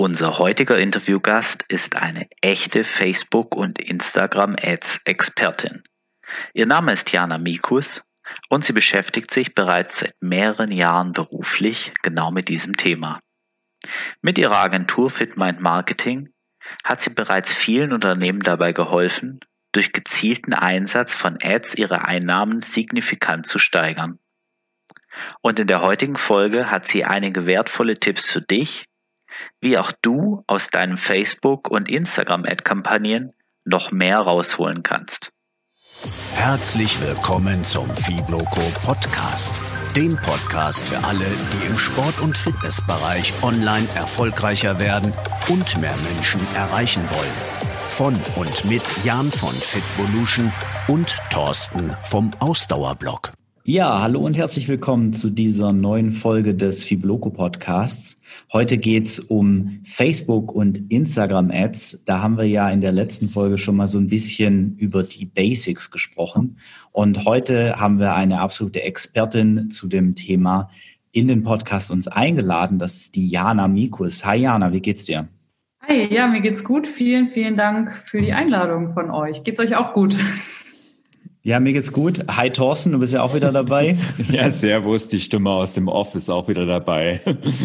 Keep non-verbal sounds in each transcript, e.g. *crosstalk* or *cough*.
Unser heutiger Interviewgast ist eine echte Facebook- und Instagram-Ads-Expertin. Ihr Name ist Jana Mikus und sie beschäftigt sich bereits seit mehreren Jahren beruflich genau mit diesem Thema. Mit ihrer Agentur FitMind Marketing hat sie bereits vielen Unternehmen dabei geholfen, durch gezielten Einsatz von Ads ihre Einnahmen signifikant zu steigern. Und in der heutigen Folge hat sie einige wertvolle Tipps für dich, wie auch du aus deinen Facebook- und Instagram-Ad-Kampagnen noch mehr rausholen kannst. Herzlich willkommen zum Fibloco Podcast, dem Podcast für alle, die im Sport- und Fitnessbereich online erfolgreicher werden und mehr Menschen erreichen wollen. Von und mit Jan von Fitvolution und Thorsten vom Ausdauerblog. Ja, hallo und herzlich willkommen zu dieser neuen Folge des Fibloco Podcasts. Heute geht's um Facebook und Instagram Ads. Da haben wir ja in der letzten Folge schon mal so ein bisschen über die Basics gesprochen. Und heute haben wir eine absolute Expertin zu dem Thema in den Podcast uns eingeladen. Das ist die Jana Mikus. Hi Jana, wie geht's dir? Hi, ja, mir geht's gut. Vielen, vielen Dank für die Einladung von euch. Geht's euch auch gut? Ja, mir geht's gut. Hi Thorsten, du bist ja auch wieder dabei. *laughs* ja, servus, die Stimme aus dem Office auch wieder dabei.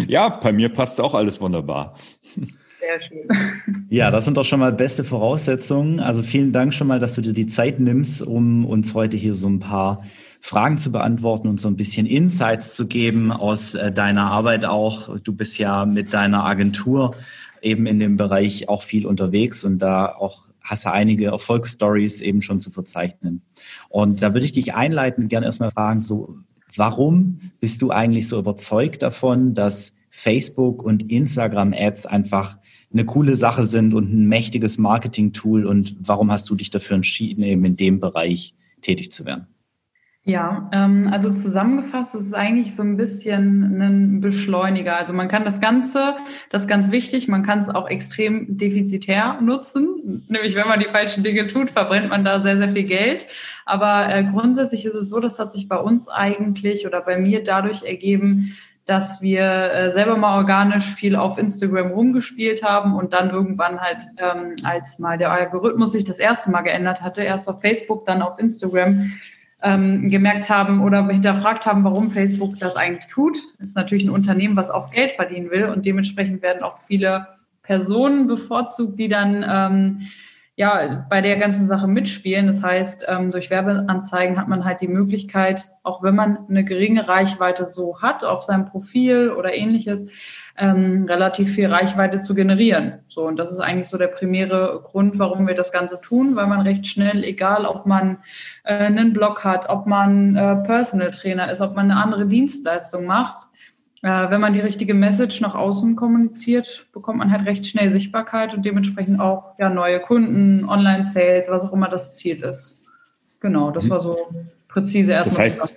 ja, bei mir passt auch alles wunderbar. Sehr schön. Ja, das sind doch schon mal beste Voraussetzungen. Also vielen Dank schon mal, dass du dir die Zeit nimmst, um uns heute hier so ein paar Fragen zu beantworten und so ein bisschen Insights zu geben aus äh, deiner Arbeit auch. Du bist ja mit deiner Agentur eben in dem Bereich auch viel unterwegs und da auch hast du einige Erfolgsstories eben schon zu verzeichnen. Und da würde ich dich einleiten und gerne erstmal fragen, so, warum bist du eigentlich so überzeugt davon, dass Facebook und Instagram Ads einfach eine coole Sache sind und ein mächtiges Marketing-Tool und warum hast du dich dafür entschieden, eben in dem Bereich tätig zu werden? Ja, ähm, also zusammengefasst ist es eigentlich so ein bisschen ein Beschleuniger. Also man kann das Ganze, das ist ganz wichtig, man kann es auch extrem defizitär nutzen. Nämlich wenn man die falschen Dinge tut, verbrennt man da sehr, sehr viel Geld. Aber äh, grundsätzlich ist es so, das hat sich bei uns eigentlich oder bei mir dadurch ergeben, dass wir äh, selber mal organisch viel auf Instagram rumgespielt haben und dann irgendwann halt, ähm, als mal der Algorithmus sich das erste Mal geändert hatte, erst auf Facebook, dann auf Instagram, ähm, gemerkt haben oder hinterfragt haben, warum Facebook das eigentlich tut. Das ist natürlich ein Unternehmen, was auch Geld verdienen will und dementsprechend werden auch viele Personen bevorzugt, die dann ähm, ja bei der ganzen Sache mitspielen. Das heißt, ähm, durch Werbeanzeigen hat man halt die Möglichkeit, auch wenn man eine geringe Reichweite so hat auf seinem Profil oder ähnliches, ähm, relativ viel Reichweite zu generieren. So, und das ist eigentlich so der primäre Grund, warum wir das Ganze tun, weil man recht schnell, egal ob man äh, einen Blog hat, ob man äh, Personal Trainer ist, ob man eine andere Dienstleistung macht, äh, wenn man die richtige Message nach außen kommuniziert, bekommt man halt recht schnell Sichtbarkeit und dementsprechend auch ja, neue Kunden, Online-Sales, was auch immer das Ziel ist. Genau, das mhm. war so präzise erstmal. Das heißt,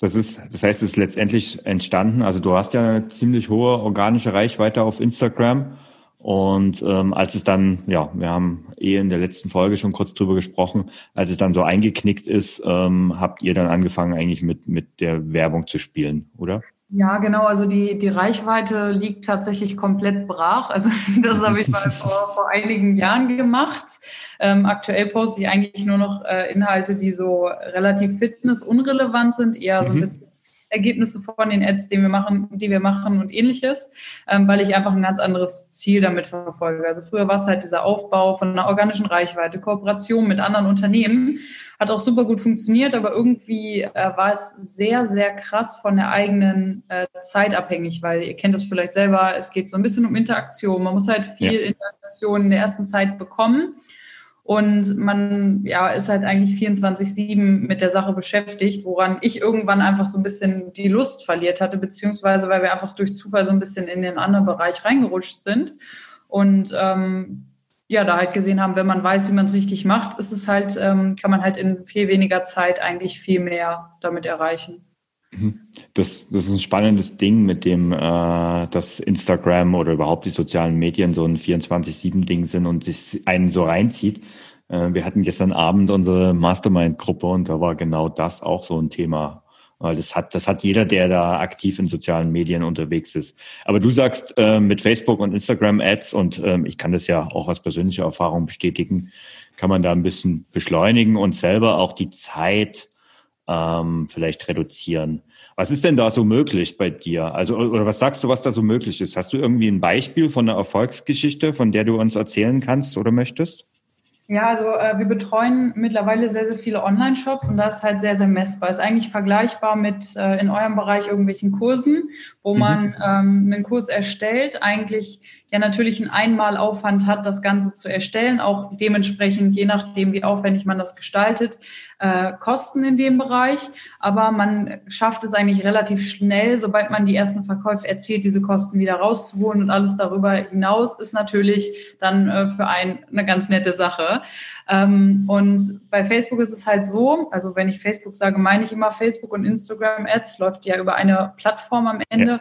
das ist, das heißt, es ist letztendlich entstanden. Also du hast ja eine ziemlich hohe organische Reichweite auf Instagram. Und ähm, als es dann, ja, wir haben eh in der letzten Folge schon kurz drüber gesprochen, als es dann so eingeknickt ist, ähm, habt ihr dann angefangen eigentlich mit, mit der Werbung zu spielen, oder? Ja, genau. Also die, die Reichweite liegt tatsächlich komplett brach. *laughs* Also das habe ich mal *laughs* vor, vor einigen Jahren gemacht. Ähm, aktuell poste ich eigentlich nur noch äh, Inhalte, die so relativ fitnessunrelevant sind, eher so ein mhm. bisschen Ergebnisse von den Ads, die wir machen, die wir machen und ähnliches, ähm, weil ich einfach ein ganz anderes Ziel damit verfolge. Also früher war es halt dieser Aufbau von einer organischen Reichweite, Kooperation mit anderen Unternehmen, hat auch super gut funktioniert, aber irgendwie äh, war es sehr, sehr krass von der eigenen äh, Zeit abhängig, weil ihr kennt das vielleicht selber, es geht so ein bisschen um Interaktion. Man muss halt viel ja. Interaktion in der ersten Zeit bekommen. Und man ja, ist halt eigentlich 24-7 mit der Sache beschäftigt, woran ich irgendwann einfach so ein bisschen die Lust verliert hatte, beziehungsweise weil wir einfach durch Zufall so ein bisschen in den anderen Bereich reingerutscht sind. Und ähm, ja, da halt gesehen haben, wenn man weiß, wie man es richtig macht, ist es halt, ähm, kann man halt in viel weniger Zeit eigentlich viel mehr damit erreichen. Mhm. Das, das ist ein spannendes Ding, mit dem äh, das Instagram oder überhaupt die sozialen Medien so ein 24-7-Ding sind und sich einen so reinzieht. Äh, wir hatten gestern Abend unsere Mastermind-Gruppe und da war genau das auch so ein Thema. Weil das hat, das hat jeder, der da aktiv in sozialen Medien unterwegs ist. Aber du sagst, äh, mit Facebook und Instagram Ads, und ähm, ich kann das ja auch aus persönlicher Erfahrung bestätigen, kann man da ein bisschen beschleunigen und selber auch die Zeit ähm, vielleicht reduzieren. Was ist denn da so möglich bei dir? Also, oder was sagst du, was da so möglich ist? Hast du irgendwie ein Beispiel von einer Erfolgsgeschichte, von der du uns erzählen kannst oder möchtest? Ja, also äh, wir betreuen mittlerweile sehr, sehr viele Online-Shops und das ist halt sehr, sehr messbar. Ist eigentlich vergleichbar mit äh, in eurem Bereich irgendwelchen Kursen, wo mhm. man ähm, einen Kurs erstellt, eigentlich ja natürlich einen Einmalaufwand hat, das Ganze zu erstellen, auch dementsprechend, je nachdem, wie aufwendig man das gestaltet, äh, Kosten in dem Bereich. Aber man schafft es eigentlich relativ schnell, sobald man die ersten Verkäufe erzielt, diese Kosten wieder rauszuholen und alles darüber hinaus ist natürlich dann äh, für einen eine ganz nette Sache. Ähm, und bei Facebook ist es halt so, also wenn ich Facebook sage, meine ich immer Facebook und Instagram Ads, läuft ja über eine Plattform am Ende. Ja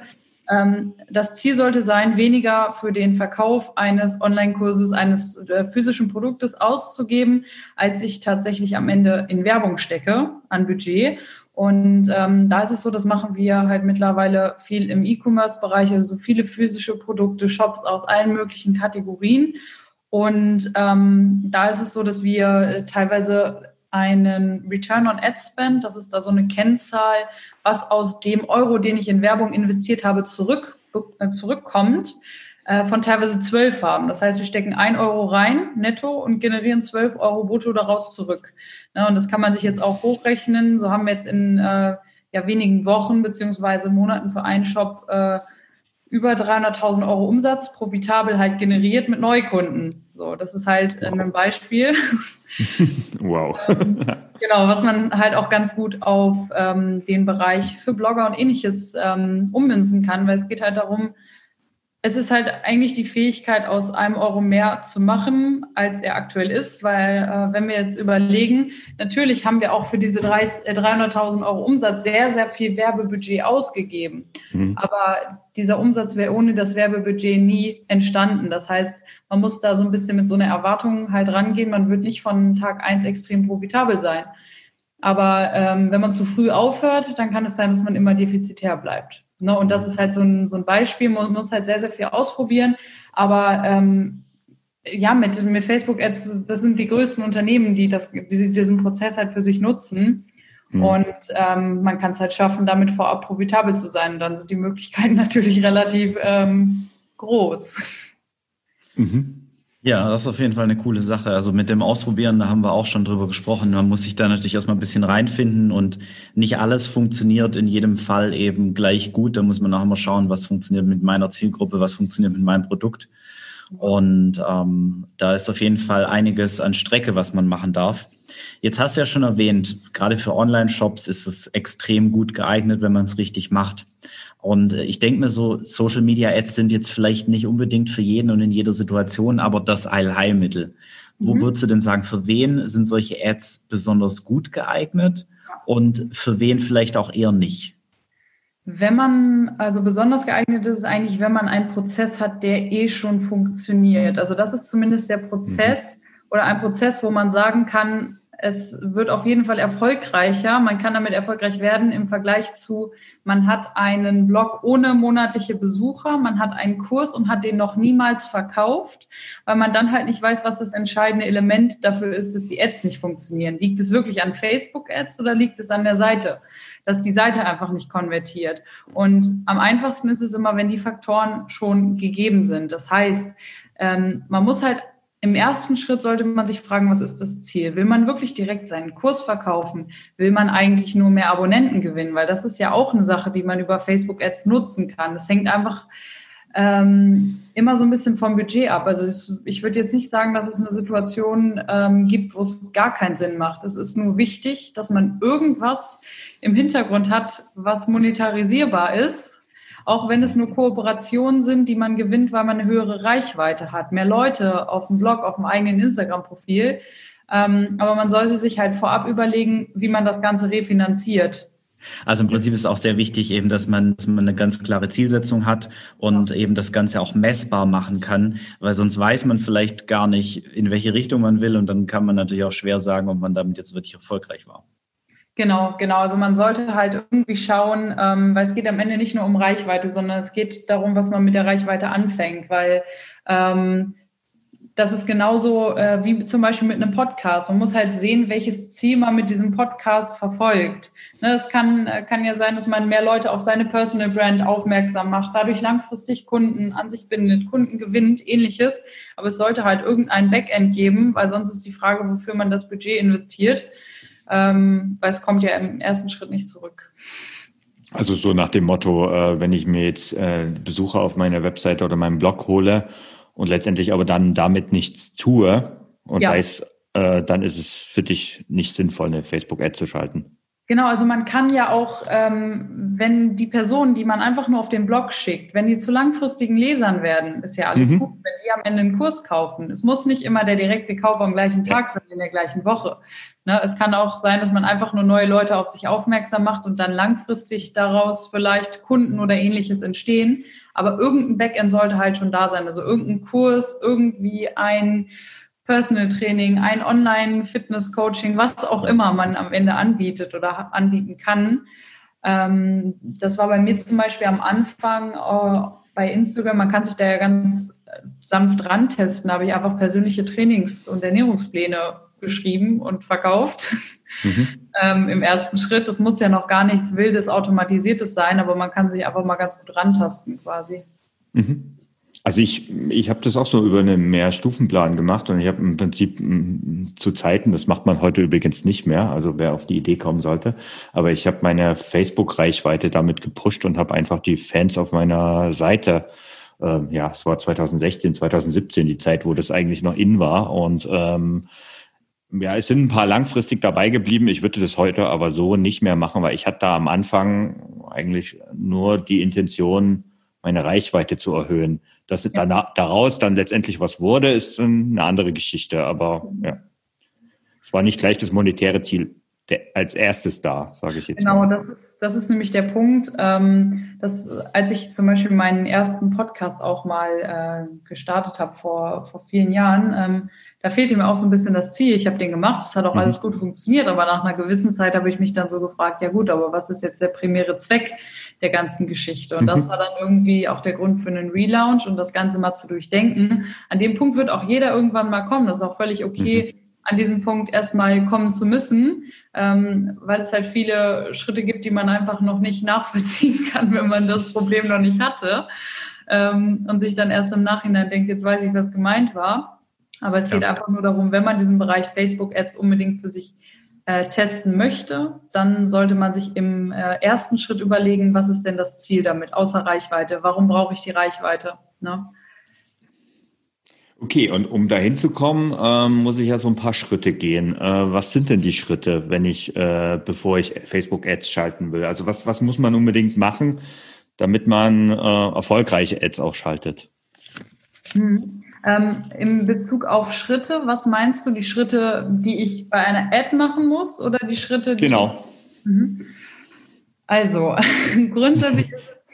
das Ziel sollte sein, weniger für den Verkauf eines Online-Kurses, eines äh, physischen Produktes auszugeben, als ich tatsächlich am Ende in Werbung stecke an Budget. Und ähm, da ist es so, das machen wir halt mittlerweile viel im E-Commerce-Bereich, also viele physische Produkte, Shops aus allen möglichen Kategorien. Und ähm, da ist es so, dass wir teilweise einen Return on Ad Spend, das ist da so eine Kennzahl, was aus dem Euro, den ich in Werbung investiert habe, zurück, äh, zurückkommt, äh, von teilweise zwölf haben. Das heißt, wir stecken ein Euro rein, netto, und generieren zwölf Euro brutto daraus zurück. Ja, und das kann man sich jetzt auch hochrechnen. So haben wir jetzt in äh, ja, wenigen Wochen beziehungsweise Monaten für einen Shop äh, über 300.000 Euro Umsatz profitabel halt generiert mit Neukunden. So, das ist halt wow. ein Beispiel. *laughs* wow. *laughs* Ähm, genau, was man halt auch ganz gut auf ähm, den Bereich für Blogger und ähnliches ähm, ummünzen kann, weil es geht halt darum, es ist halt eigentlich die Fähigkeit, aus einem Euro mehr zu machen, als er aktuell ist, weil äh, wenn wir jetzt überlegen, natürlich haben wir auch für diese 300.000 äh, Euro Umsatz sehr, sehr viel Werbebudget ausgegeben. Mhm. Aber dieser Umsatz wäre ohne das Werbebudget nie entstanden. Das heißt, man muss da so ein bisschen mit so einer Erwartung halt rangehen. Man wird nicht von Tag eins extrem profitabel sein. Aber ähm, wenn man zu früh aufhört, dann kann es sein, dass man immer defizitär bleibt. Ne? Und das ist halt so ein, so ein Beispiel. Man muss halt sehr, sehr viel ausprobieren. Aber ähm, ja, mit, mit Facebook-Ads, das sind die größten Unternehmen, die, das, die diesen Prozess halt für sich nutzen. Mhm. Und ähm, man kann es halt schaffen, damit vorab profitabel zu sein. Und dann sind die Möglichkeiten *laughs* natürlich relativ ähm, groß. Mhm. Ja, das ist auf jeden Fall eine coole Sache. Also mit dem Ausprobieren, da haben wir auch schon drüber gesprochen. Man muss sich da natürlich erstmal ein bisschen reinfinden und nicht alles funktioniert in jedem Fall eben gleich gut. Da muss man auch immer schauen, was funktioniert mit meiner Zielgruppe, was funktioniert mit meinem Produkt. Und ähm, da ist auf jeden Fall einiges an Strecke, was man machen darf. Jetzt hast du ja schon erwähnt, gerade für Online-Shops ist es extrem gut geeignet, wenn man es richtig macht. Und äh, ich denke mir so, Social Media Ads sind jetzt vielleicht nicht unbedingt für jeden und in jeder Situation, aber das Allheilmittel. Wo mhm. würdest du denn sagen, für wen sind solche Ads besonders gut geeignet und für wen vielleicht auch eher nicht? Wenn man, also besonders geeignet ist es eigentlich, wenn man einen Prozess hat, der eh schon funktioniert. Also das ist zumindest der Prozess mhm. oder ein Prozess, wo man sagen kann, es wird auf jeden Fall erfolgreicher. Man kann damit erfolgreich werden im Vergleich zu, man hat einen Blog ohne monatliche Besucher, man hat einen Kurs und hat den noch niemals verkauft, weil man dann halt nicht weiß, was das entscheidende Element dafür ist, dass die Ads nicht funktionieren. Liegt es wirklich an Facebook-Ads oder liegt es an der Seite? Dass die Seite einfach nicht konvertiert. Und am einfachsten ist es immer, wenn die Faktoren schon gegeben sind. Das heißt, ähm, man muss halt im ersten Schritt sollte man sich fragen, was ist das Ziel? Will man wirklich direkt seinen Kurs verkaufen? Will man eigentlich nur mehr Abonnenten gewinnen? Weil das ist ja auch eine Sache, die man über Facebook Ads nutzen kann. Das hängt einfach ähm, immer so ein bisschen vom Budget ab. Also es, ich würde jetzt nicht sagen, dass es eine Situation ähm, gibt, wo es gar keinen Sinn macht. Es ist nur wichtig, dass man irgendwas im Hintergrund hat, was monetarisierbar ist auch wenn es nur Kooperationen sind, die man gewinnt, weil man eine höhere Reichweite hat, mehr Leute auf dem Blog, auf dem eigenen Instagram-Profil. Ähm, aber man sollte sich halt vorab überlegen, wie man das Ganze refinanziert. Also im Prinzip ist auch sehr wichtig eben, dass man, dass man eine ganz klare Zielsetzung hat und eben das Ganze auch messbar machen kann, weil sonst weiß man vielleicht gar nicht, in welche Richtung man will und dann kann man natürlich auch schwer sagen, ob man damit jetzt wirklich erfolgreich war. Genau, genau. Also man sollte halt irgendwie schauen, ähm, weil es geht am Ende nicht nur um Reichweite, sondern es geht darum, was man mit der Reichweite anfängt, weil ähm, das ist genauso äh, wie zum Beispiel mit einem Podcast. Man muss halt sehen, welches Ziel man mit diesem Podcast verfolgt. Ne, es kann, äh, kann ja sein, dass man mehr Leute auf seine Personal Brand aufmerksam macht, dadurch langfristig Kunden an sich bindet, Kunden gewinnt, ähnliches. Aber es sollte halt irgendein Backend geben, weil sonst ist die Frage, wofür man das Budget investiert. Ähm, weil es kommt ja im ersten Schritt nicht zurück. Also so nach dem Motto, äh, wenn ich mir jetzt äh, Besucher auf meiner Webseite oder meinem Blog hole, und letztendlich aber dann damit nichts tue und ja. sei es, äh, dann ist es für dich nicht sinnvoll, eine Facebook-Ad zu schalten. Genau, also man kann ja auch, ähm, wenn die Personen, die man einfach nur auf den Blog schickt, wenn die zu langfristigen Lesern werden, ist ja alles mhm. gut, wenn die am Ende einen Kurs kaufen. Es muss nicht immer der direkte Kauf am gleichen Tag sein, in der gleichen Woche. Ne, es kann auch sein, dass man einfach nur neue Leute auf sich aufmerksam macht und dann langfristig daraus vielleicht Kunden oder ähnliches entstehen. Aber irgendein Backend sollte halt schon da sein. Also irgendein Kurs, irgendwie ein Personal Training, ein Online-Fitness-Coaching, was auch immer man am Ende anbietet oder anbieten kann. Ähm, das war bei mir zum Beispiel am Anfang äh, bei Instagram, man kann sich da ja ganz sanft rantesten, habe ich einfach persönliche Trainings- und Ernährungspläne geschrieben und verkauft. Mhm. *laughs* ähm, Im ersten Schritt. Das muss ja noch gar nichts Wildes, Automatisiertes sein, aber man kann sich einfach mal ganz gut rantasten quasi. Mhm. Also ich, ich habe das auch so über einen Mehrstufenplan gemacht und ich habe im Prinzip zu Zeiten, das macht man heute übrigens nicht mehr, also wer auf die Idee kommen sollte, aber ich habe meine Facebook-Reichweite damit gepusht und habe einfach die Fans auf meiner Seite, äh, ja, es war 2016, 2017 die Zeit, wo das eigentlich noch in war und ähm, ja, es sind ein paar langfristig dabei geblieben. Ich würde das heute aber so nicht mehr machen, weil ich hatte da am Anfang eigentlich nur die Intention, meine Reichweite zu erhöhen. Dass ja. danach, daraus dann letztendlich was wurde, ist eine andere Geschichte. Aber ja, es war nicht gleich das monetäre Ziel als erstes da, sage ich jetzt. Genau, mal. das ist, das ist nämlich der Punkt, ähm, dass als ich zum Beispiel meinen ersten Podcast auch mal äh, gestartet habe vor, vor vielen Jahren, ähm, da fehlte mir auch so ein bisschen das Ziel. Ich habe den gemacht, es hat auch mhm. alles gut funktioniert, aber nach einer gewissen Zeit habe ich mich dann so gefragt, ja gut, aber was ist jetzt der primäre Zweck der ganzen Geschichte? Und mhm. das war dann irgendwie auch der Grund für einen Relaunch und das Ganze mal zu durchdenken. An dem Punkt wird auch jeder irgendwann mal kommen. Das ist auch völlig okay. Mhm an diesem Punkt erstmal kommen zu müssen, ähm, weil es halt viele Schritte gibt, die man einfach noch nicht nachvollziehen *laughs* kann, wenn man das Problem noch nicht hatte ähm, und sich dann erst im Nachhinein denkt, jetzt weiß ich, was gemeint war. Aber es geht ja. einfach nur darum, wenn man diesen Bereich Facebook-Ads unbedingt für sich äh, testen möchte, dann sollte man sich im äh, ersten Schritt überlegen, was ist denn das Ziel damit, außer Reichweite? Warum brauche ich die Reichweite? Ne? Okay, und um dahin zu kommen, ähm, muss ich ja so ein paar Schritte gehen. Äh, was sind denn die Schritte, wenn ich, äh, bevor ich Facebook-Ads schalten will? Also was, was muss man unbedingt machen, damit man äh, erfolgreiche Ads auch schaltet? Hm. Ähm, in Bezug auf Schritte, was meinst du, die Schritte, die ich bei einer Ad machen muss oder die Schritte, die Genau. Ich, mhm. also, *laughs* grundsätzlich ist es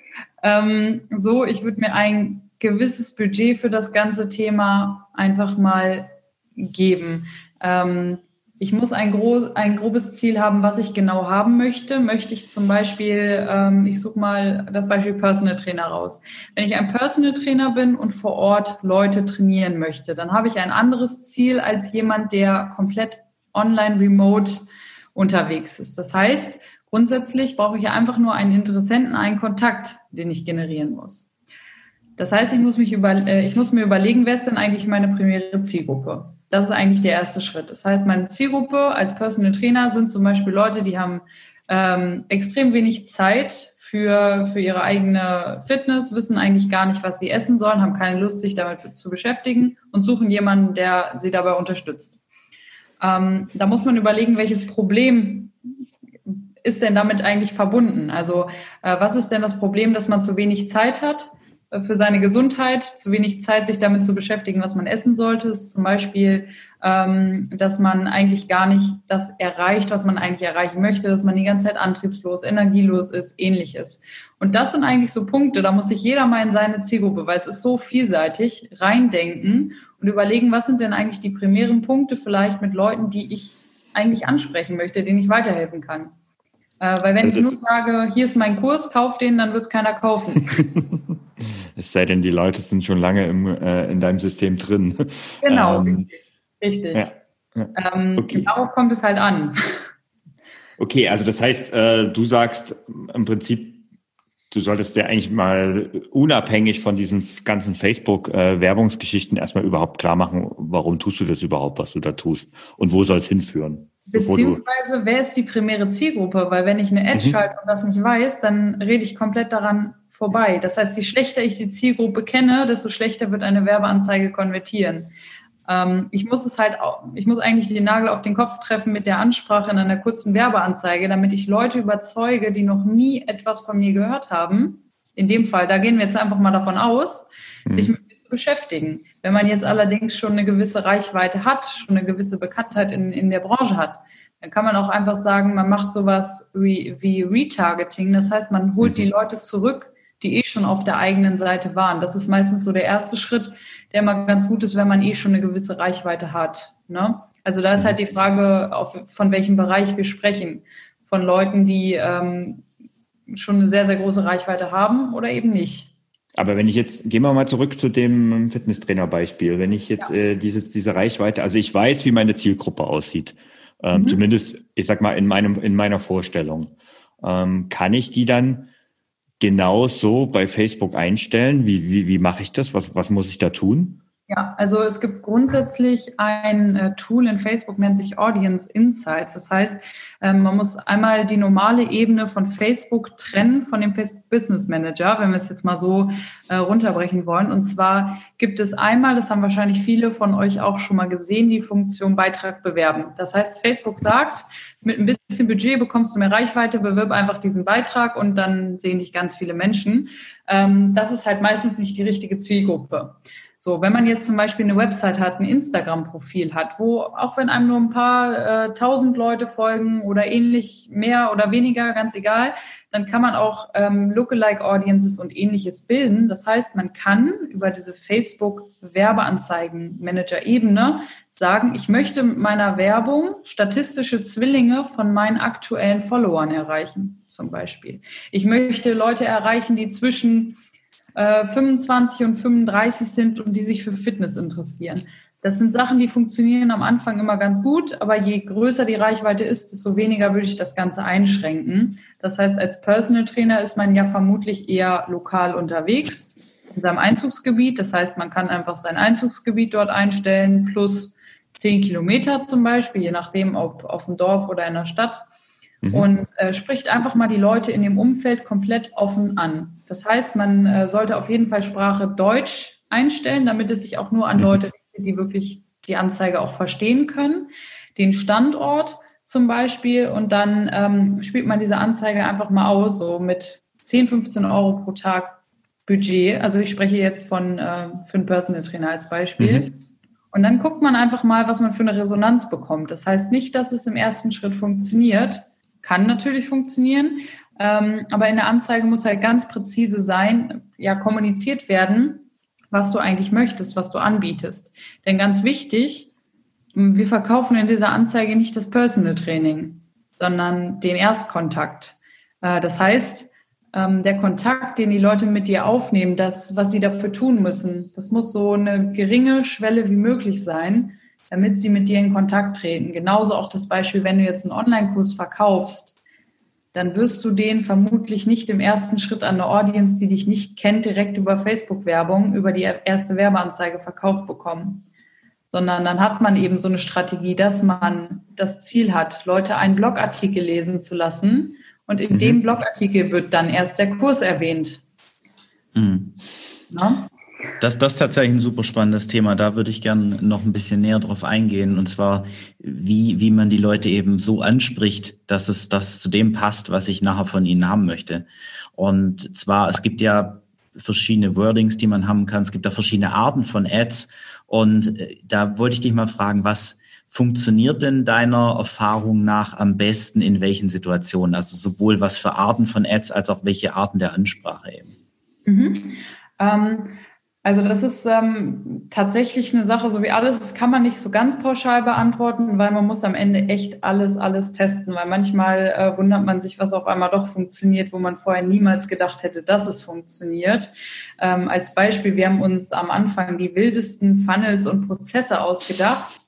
ähm, so, ich würde mir ein gewisses Budget für das ganze Thema einfach mal geben. Ähm, ich muss ein, groß, ein grobes Ziel haben, was ich genau haben möchte. Möchte ich zum Beispiel, ähm, ich suche mal das Beispiel Personal Trainer raus. Wenn ich ein Personal Trainer bin und vor Ort Leute trainieren möchte, dann habe ich ein anderes Ziel als jemand, der komplett online remote unterwegs ist. Das heißt, grundsätzlich brauche ich einfach nur einen Interessenten, einen Kontakt, den ich generieren muss. Das heißt, ich muss, mich über, äh, ich muss mir überlegen, wer ist denn eigentlich meine primäre Zielgruppe? Das ist eigentlich der erste Schritt. Das heißt, meine Zielgruppe als Personal Trainer sind zum Beispiel Leute, die haben ähm, extrem wenig Zeit für, für ihre eigene Fitness, wissen eigentlich gar nicht, was sie essen sollen, haben keine Lust, sich damit zu beschäftigen und suchen jemanden, der sie dabei unterstützt. Ähm, da muss man überlegen, welches Problem ist denn damit eigentlich verbunden? Also äh, was ist denn das Problem, dass man zu wenig Zeit hat? Für seine Gesundheit, zu wenig Zeit, sich damit zu beschäftigen, was man essen sollte. ist zum Beispiel, ähm, dass man eigentlich gar nicht das erreicht, was man eigentlich erreichen möchte, dass man die ganze Zeit antriebslos, energielos ist, ähnliches. Und das sind eigentlich so Punkte, da muss sich jeder mal in seine Zielgruppe, weil es ist so vielseitig, reindenken und überlegen, was sind denn eigentlich die primären Punkte vielleicht mit Leuten, die ich eigentlich ansprechen möchte, denen ich weiterhelfen kann. Äh, weil wenn also ich nur sage, hier ist mein Kurs, kauf den, dann wird es keiner kaufen. *laughs* es sei denn, die Leute sind schon lange im, äh, in deinem System drin. Genau, ähm, richtig. richtig. Ja. Ähm, okay. Darauf kommt es halt an. Okay, also das heißt, äh, du sagst im Prinzip, du solltest ja eigentlich mal unabhängig von diesen ganzen Facebook-Werbungsgeschichten äh, erstmal überhaupt klar machen, warum tust du das überhaupt, was du da tust und wo soll es hinführen? Beziehungsweise, wer ist die primäre Zielgruppe? Weil wenn ich eine Ad mhm. schalte und das nicht weiß, dann rede ich komplett daran vorbei. Das heißt, je schlechter ich die Zielgruppe kenne, desto schlechter wird eine Werbeanzeige konvertieren. Ähm, ich muss es halt, auch, ich muss eigentlich den Nagel auf den Kopf treffen mit der Ansprache in einer kurzen Werbeanzeige, damit ich Leute überzeuge, die noch nie etwas von mir gehört haben. In dem Fall, da gehen wir jetzt einfach mal davon aus, mhm. sich mit mir zu beschäftigen. Wenn man jetzt allerdings schon eine gewisse Reichweite hat, schon eine gewisse Bekanntheit in, in der Branche hat, dann kann man auch einfach sagen, man macht sowas wie, wie Retargeting. Das heißt, man holt mhm. die Leute zurück die eh schon auf der eigenen Seite waren. Das ist meistens so der erste Schritt, der immer ganz gut ist, wenn man eh schon eine gewisse Reichweite hat. Ne? Also da ist halt die Frage, auf, von welchem Bereich wir sprechen. Von Leuten, die ähm, schon eine sehr, sehr große Reichweite haben oder eben nicht. Aber wenn ich jetzt, gehen wir mal zurück zu dem Fitnesstrainer-Beispiel. Wenn ich jetzt ja. äh, dieses, diese Reichweite, also ich weiß, wie meine Zielgruppe aussieht. Ähm, mhm. Zumindest, ich sag mal, in meinem, in meiner Vorstellung. Ähm, kann ich die dann genau so bei Facebook einstellen? Wie, wie, wie mache ich das? Was, was muss ich da tun? Ja, also es gibt grundsätzlich ein äh, Tool in Facebook, nennt sich Audience Insights. Das heißt, ähm, man muss einmal die normale Ebene von Facebook trennen von dem Facebook Business Manager, wenn wir es jetzt mal so äh, runterbrechen wollen. Und zwar gibt es einmal, das haben wahrscheinlich viele von euch auch schon mal gesehen, die Funktion Beitrag bewerben. Das heißt, Facebook sagt, mit ein bisschen Budget bekommst du mehr Reichweite, bewirb einfach diesen Beitrag und dann sehen dich ganz viele Menschen. Ähm, das ist halt meistens nicht die richtige Zielgruppe. So, wenn man jetzt zum Beispiel eine Website hat, ein Instagram-Profil hat, wo auch wenn einem nur ein paar äh, tausend Leute folgen oder ähnlich mehr oder weniger, ganz egal, dann kann man auch ähm, Lookalike Audiences und ähnliches bilden. Das heißt, man kann über diese Facebook Werbeanzeigen-Manager-Ebene sagen, ich möchte mit meiner Werbung statistische Zwillinge von meinen aktuellen Followern erreichen, zum Beispiel. Ich möchte Leute erreichen, die zwischen 25 äh, und 35 sind und die sich für Fitness interessieren. Das sind Sachen, die funktionieren am Anfang immer ganz gut, aber je größer die Reichweite ist, desto weniger würde ich das Ganze einschränken. Das heißt, als Personal Trainer ist man ja vermutlich eher lokal unterwegs in seinem Einzugsgebiet. Das heißt, man kann einfach sein Einzugsgebiet dort einstellen, plus 10 Kilometer zum Beispiel, je nachdem, ob auf dem Dorf oder in der Stadt mhm. und äh, spricht einfach mal die Leute in dem Umfeld komplett offen an. Das heißt, man äh, sollte auf jeden Fall Sprache Deutsch einstellen, damit es sich auch nur an mhm. Leute richtet, die wirklich die Anzeige auch verstehen können. Den Standort zum Beispiel und dann ähm, spielt man diese Anzeige einfach mal aus, so mit 10, 15 Euro pro Tag Budget. Also ich spreche jetzt von äh, für einen Personal Trainer als Beispiel. Mhm. Und dann guckt man einfach mal, was man für eine Resonanz bekommt. Das heißt nicht, dass es im ersten Schritt funktioniert, kann natürlich funktionieren, ähm, aber in der Anzeige muss halt ganz präzise sein, ja, kommuniziert werden, was du eigentlich möchtest, was du anbietest. Denn ganz wichtig, wir verkaufen in dieser Anzeige nicht das Personal Training, sondern den Erstkontakt. Äh, das heißt, ähm, der Kontakt, den die Leute mit dir aufnehmen, das, was sie dafür tun müssen, das muss so eine geringe Schwelle wie möglich sein, damit sie mit dir in Kontakt treten. Genauso auch das Beispiel, wenn du jetzt einen Online-Kurs verkaufst, dann wirst du den vermutlich nicht im ersten Schritt an eine Audience, die dich nicht kennt, direkt über Facebook-Werbung, über die erste Werbeanzeige verkauft bekommen. Sondern dann hat man eben so eine Strategie, dass man das Ziel hat, Leute einen Blogartikel lesen zu lassen. Und in mhm. dem Blogartikel wird dann erst der Kurs erwähnt. Mhm. Das, das ist tatsächlich ein super spannendes Thema. Da würde ich gerne noch ein bisschen näher drauf eingehen. Und zwar, wie, wie man die Leute eben so anspricht, dass es das zu dem passt, was ich nachher von ihnen haben möchte. Und zwar, es gibt ja verschiedene Wordings, die man haben kann. Es gibt da verschiedene Arten von Ads. Und äh, da wollte ich dich mal fragen, was funktioniert denn deiner Erfahrung nach am besten in welchen Situationen? Also sowohl was für Arten von Ads als auch welche Arten der Ansprache eben. Mhm. Ähm Also das ist ähm, tatsächlich eine Sache, so wie alles, das kann man nicht so ganz pauschal beantworten, weil man muss am Ende echt alles, alles testen, weil manchmal äh, wundert man sich, was auf einmal doch funktioniert, wo man vorher niemals gedacht hätte, dass es funktioniert. Ähm, als Beispiel, wir haben uns am Anfang die wildesten Funnels und Prozesse ausgedacht.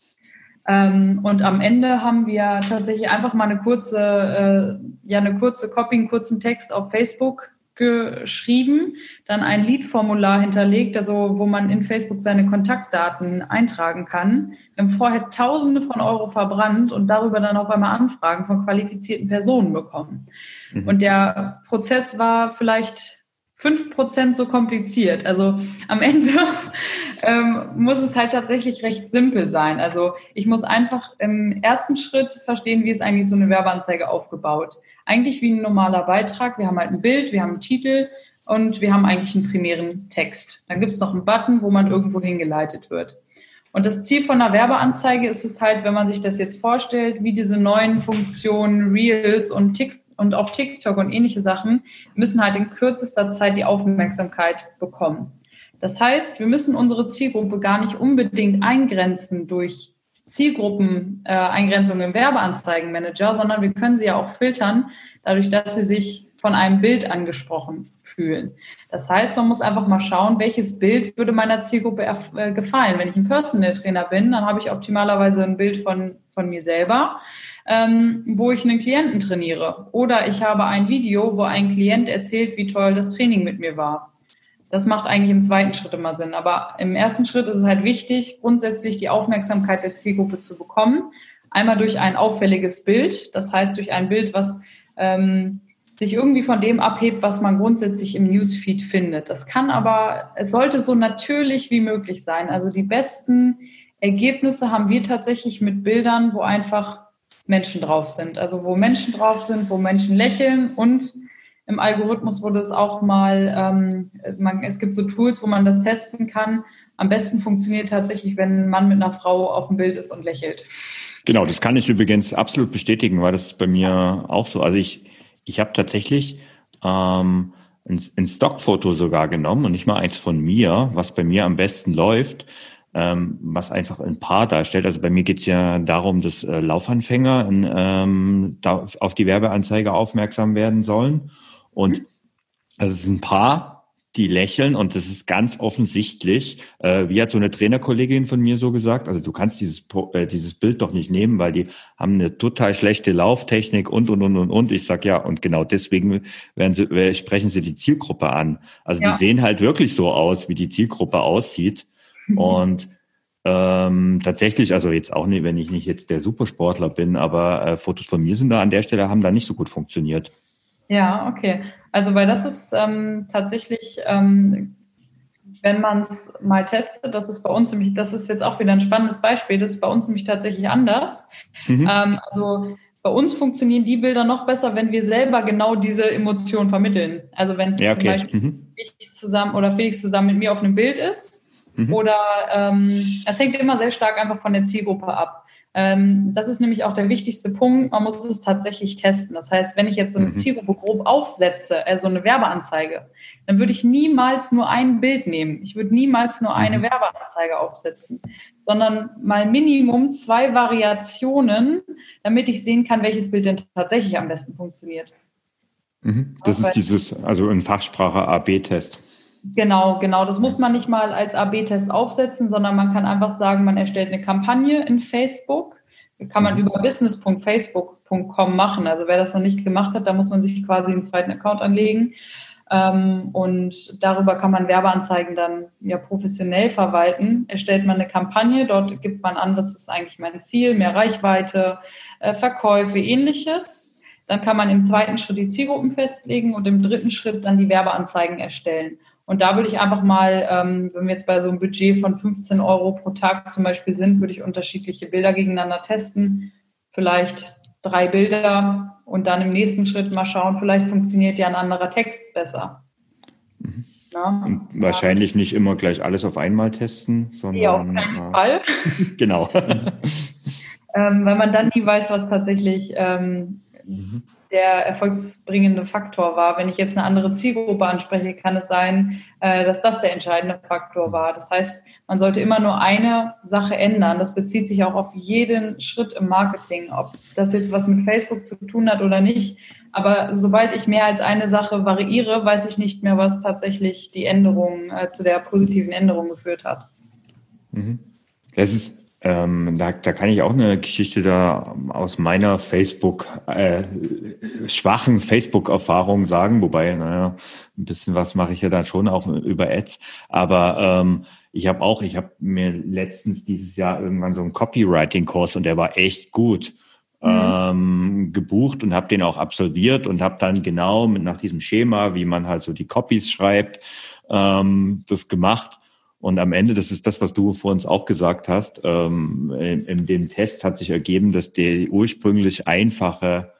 Ähm, und am Ende haben wir tatsächlich einfach mal eine kurze, äh, ja, eine kurze Copy, einen kurzen Text auf Facebook geschrieben, dann ein Lead-Formular hinterlegt, also wo man in Facebook seine Kontaktdaten eintragen kann. Wir haben vorher Tausende von Euro verbrannt und darüber dann auch einmal Anfragen von qualifizierten Personen bekommen. Mhm. Und der Prozess war vielleicht fünf Prozent so kompliziert. Also am Ende *laughs* ähm, muss es halt tatsächlich recht simpel sein. Also ich muss einfach im ersten Schritt verstehen, wie ist eigentlich so eine Werbeanzeige aufgebaut. Eigentlich wie ein normaler Beitrag. Wir haben halt ein Bild, wir haben einen Titel und wir haben eigentlich einen primären Text. Dann gibt es noch einen Button, wo man irgendwo hingeleitet wird. Und das Ziel von einer Werbeanzeige ist es halt, wenn man sich das jetzt vorstellt, wie diese neuen Funktionen Reels und TikTok und auf TikTok und ähnliche Sachen müssen halt in kürzester Zeit die Aufmerksamkeit bekommen. Das heißt, wir müssen unsere Zielgruppe gar nicht unbedingt eingrenzen durch Zielgruppen-Eingrenzung äh, im Werbeanzeigenmanager, sondern wir können sie ja auch filtern, dadurch, dass sie sich von einem Bild angesprochen fühlen. Das heißt, man muss einfach mal schauen, welches Bild würde meiner Zielgruppe äh, gefallen. Wenn ich ein Personal Trainer bin, dann habe ich optimalerweise ein Bild von, von mir selber ähm, wo ich einen Klienten trainiere. Oder ich habe ein Video, wo ein Klient erzählt, wie toll das Training mit mir war. Das macht eigentlich im zweiten Schritt immer Sinn. Aber im ersten Schritt ist es halt wichtig, grundsätzlich die Aufmerksamkeit der Zielgruppe zu bekommen. Einmal durch ein auffälliges Bild, das heißt durch ein Bild, was ähm, sich irgendwie von dem abhebt, was man grundsätzlich im Newsfeed findet. Das kann aber, es sollte so natürlich wie möglich sein. Also die besten Ergebnisse haben wir tatsächlich mit Bildern, wo einfach Menschen drauf sind. Also wo Menschen drauf sind, wo Menschen lächeln und im Algorithmus wurde es auch mal, ähm, man, es gibt so Tools, wo man das testen kann. Am besten funktioniert tatsächlich, wenn ein Mann mit einer Frau auf dem Bild ist und lächelt. Genau, das kann ich übrigens absolut bestätigen, weil das ist bei mir auch so. Also ich, ich habe tatsächlich ähm, ein, ein Stockfoto sogar genommen und nicht mal eins von mir, was bei mir am besten läuft ähm, was einfach ein Paar darstellt. Also bei mir geht's ja darum, dass äh, Laufanfänger ähm, da auf die Werbeanzeige aufmerksam werden sollen. Und mhm. also es ist ein Paar, die lächeln und das ist ganz offensichtlich. Äh, wie hat so eine Trainerkollegin von mir so gesagt? Also du kannst dieses äh, dieses Bild doch nicht nehmen, weil die haben eine total schlechte Lauftechnik und und und und und. Ich sag ja und genau deswegen werden sie äh, sprechen sie die Zielgruppe an. Also ja. die sehen halt wirklich so aus, wie die Zielgruppe aussieht. Und ähm, tatsächlich, also jetzt auch nicht, wenn ich nicht jetzt der Supersportler bin, aber äh, Fotos von mir sind da an der Stelle haben da nicht so gut funktioniert. Ja, okay. Also weil das ist ähm, tatsächlich, ähm, wenn man es mal testet, das ist bei uns nämlich, das ist jetzt auch wieder ein spannendes Beispiel, das ist bei uns nämlich tatsächlich anders. Mhm. Ähm, also bei uns funktionieren die Bilder noch besser, wenn wir selber genau diese Emotionen vermitteln. Also wenn es ja, okay. zum Beispiel mhm. ich zusammen oder Felix zusammen mit mir auf einem Bild ist Mhm. Oder ähm, es hängt immer sehr stark einfach von der Zielgruppe ab. Ähm, das ist nämlich auch der wichtigste Punkt. Man muss es tatsächlich testen. Das heißt, wenn ich jetzt so eine mhm. Zielgruppe grob aufsetze, also eine Werbeanzeige, dann würde ich niemals nur ein Bild nehmen. Ich würde niemals nur eine mhm. Werbeanzeige aufsetzen, sondern mal Minimum zwei Variationen, damit ich sehen kann, welches Bild denn tatsächlich am besten funktioniert. Mhm. Das ist dieses, also in Fachsprache AB-Test. Genau, genau. Das muss man nicht mal als AB-Test aufsetzen, sondern man kann einfach sagen, man erstellt eine Kampagne in Facebook. Kann man mhm. über business.facebook.com machen. Also wer das noch nicht gemacht hat, da muss man sich quasi einen zweiten Account anlegen. Ähm, und darüber kann man Werbeanzeigen dann ja professionell verwalten. Erstellt man eine Kampagne, dort gibt man an, was ist eigentlich mein Ziel, mehr Reichweite, äh, Verkäufe, ähnliches. Dann kann man im zweiten Schritt die Zielgruppen festlegen und im dritten Schritt dann die Werbeanzeigen erstellen. Und da würde ich einfach mal, ähm, wenn wir jetzt bei so einem Budget von 15 Euro pro Tag zum Beispiel sind, würde ich unterschiedliche Bilder gegeneinander testen. Vielleicht drei Bilder und dann im nächsten Schritt mal schauen, vielleicht funktioniert ja ein anderer Text besser. Mhm. Na, wahrscheinlich ja. nicht immer gleich alles auf einmal testen, sondern. Ja, auf keinen äh, Fall. *laughs* genau. *laughs* ähm, weil man dann nie weiß, was tatsächlich ähm, mhm der erfolgsbringende Faktor war. Wenn ich jetzt eine andere Zielgruppe anspreche, kann es sein, äh, dass das der entscheidende Faktor war. Das heißt, man sollte immer nur eine Sache ändern. Das bezieht sich auch auf jeden Schritt im Marketing, ob das jetzt was mit Facebook zu tun hat oder nicht. Aber sobald ich mehr als eine Sache variiere, weiß ich nicht mehr, was tatsächlich die Änderung äh, zu der positiven Änderung geführt hat. Mhm. Das ist ähm, da, da kann ich auch eine Geschichte da aus meiner Facebook, äh, schwachen Facebook-Erfahrung sagen, wobei, naja, ein bisschen was mache ich ja dann schon auch über Ads. Aber ähm, ich habe auch, ich habe mir letztens dieses Jahr irgendwann so einen Copywriting-Kurs und der war echt gut. Mhm. Ähm, gebucht und habe den auch absolviert und habe dann genau mit nach diesem Schema, wie man halt so die Copies schreibt, ähm, das gemacht und am Ende, das ist das, was du vor uns auch gesagt hast, ähm, in, in dem Test hat sich ergeben, dass der ursprünglich einfache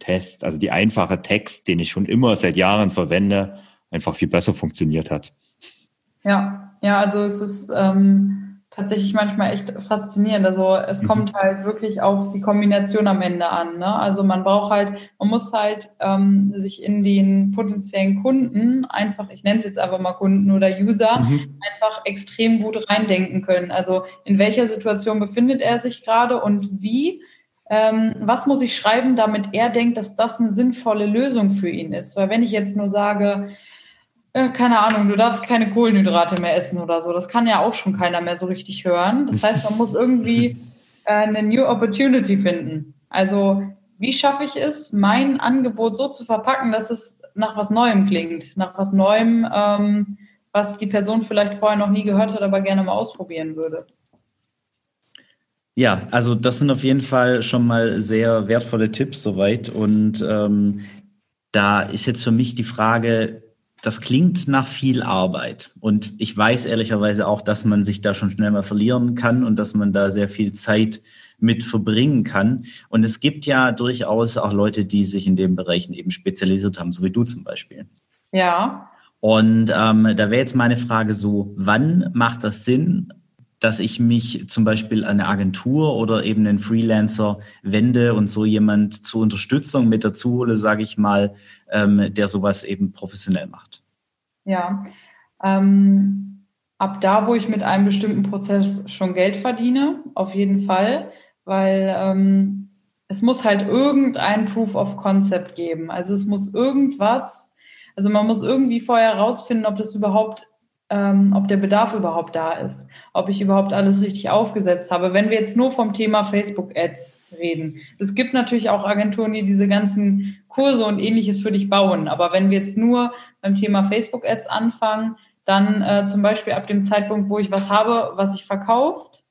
Test, also die einfache Text, den ich schon immer seit Jahren verwende, einfach viel besser funktioniert hat. Ja, ja, also es ist ähm, tatsächlich manchmal echt faszinierend. Also es mhm. kommt halt wirklich auf die Kombination am Ende an. Ne? Also man braucht halt, man muss halt ähm, sich in den potenziellen Kunden einfach, ich nenne es jetzt einfach mal Kunden oder User, mhm. einfach extrem gut reindenken können. Also in welcher Situation befindet er sich gerade und wie. Ähm, was muss ich schreiben, damit er denkt, dass das eine sinnvolle Lösung für ihn ist? Weil wenn ich jetzt nur sage, äh, keine Ahnung, du darfst keine Kohlenhydrate mehr essen oder so. Das kann ja auch schon keiner mehr so richtig hören. Das heißt, man muss irgendwie *laughs* äh, eine New Opportunity finden. Also, wie schaffe ich es, mein Angebot so zu verpacken, dass es nach was Neuem klingt, nach was Neuem, ähm, was die Person vielleicht vorher noch nie gehört hat, aber gerne mal ausprobieren würde. Ja, also das sind auf jeden Fall schon mal sehr wertvolle Tipps soweit. Und ähm, da ist jetzt für mich die Frage, das klingt nach viel Arbeit. Und ich weiß ehrlicherweise auch, dass man sich da schon schnell mal verlieren kann und dass man da sehr viel Zeit mit verbringen kann. Und es gibt ja durchaus auch Leute, die sich in den Bereichen eben spezialisiert haben, so wie du zum Beispiel. Ja. Und ähm, da wäre jetzt meine Frage so, wann macht das Sinn, dass ich mich zum Beispiel an eine Agentur oder eben einen Freelancer wende und so jemand zur Unterstützung mit dazu hole, sage ich mal, ähm, der sowas eben professionell macht. Ja, ähm, ab da, wo ich mit einem bestimmten Prozess schon Geld verdiene, auf jeden Fall, weil ähm, es muss halt irgendein Proof of Concept geben. Also es muss irgendwas, also man muss irgendwie vorher herausfinden, ob das überhaupt ähm, ob der Bedarf überhaupt da ist, ob ich überhaupt alles richtig aufgesetzt habe. Wenn wir jetzt nur vom Thema Facebook-Ads reden, es gibt natürlich auch Agenturen, die diese ganzen Kurse und ähnliches für dich bauen. Aber wenn wir jetzt nur beim Thema Facebook-Ads anfangen, dann äh, zum Beispiel ab dem Zeitpunkt, wo ich was habe, was ich verkauft,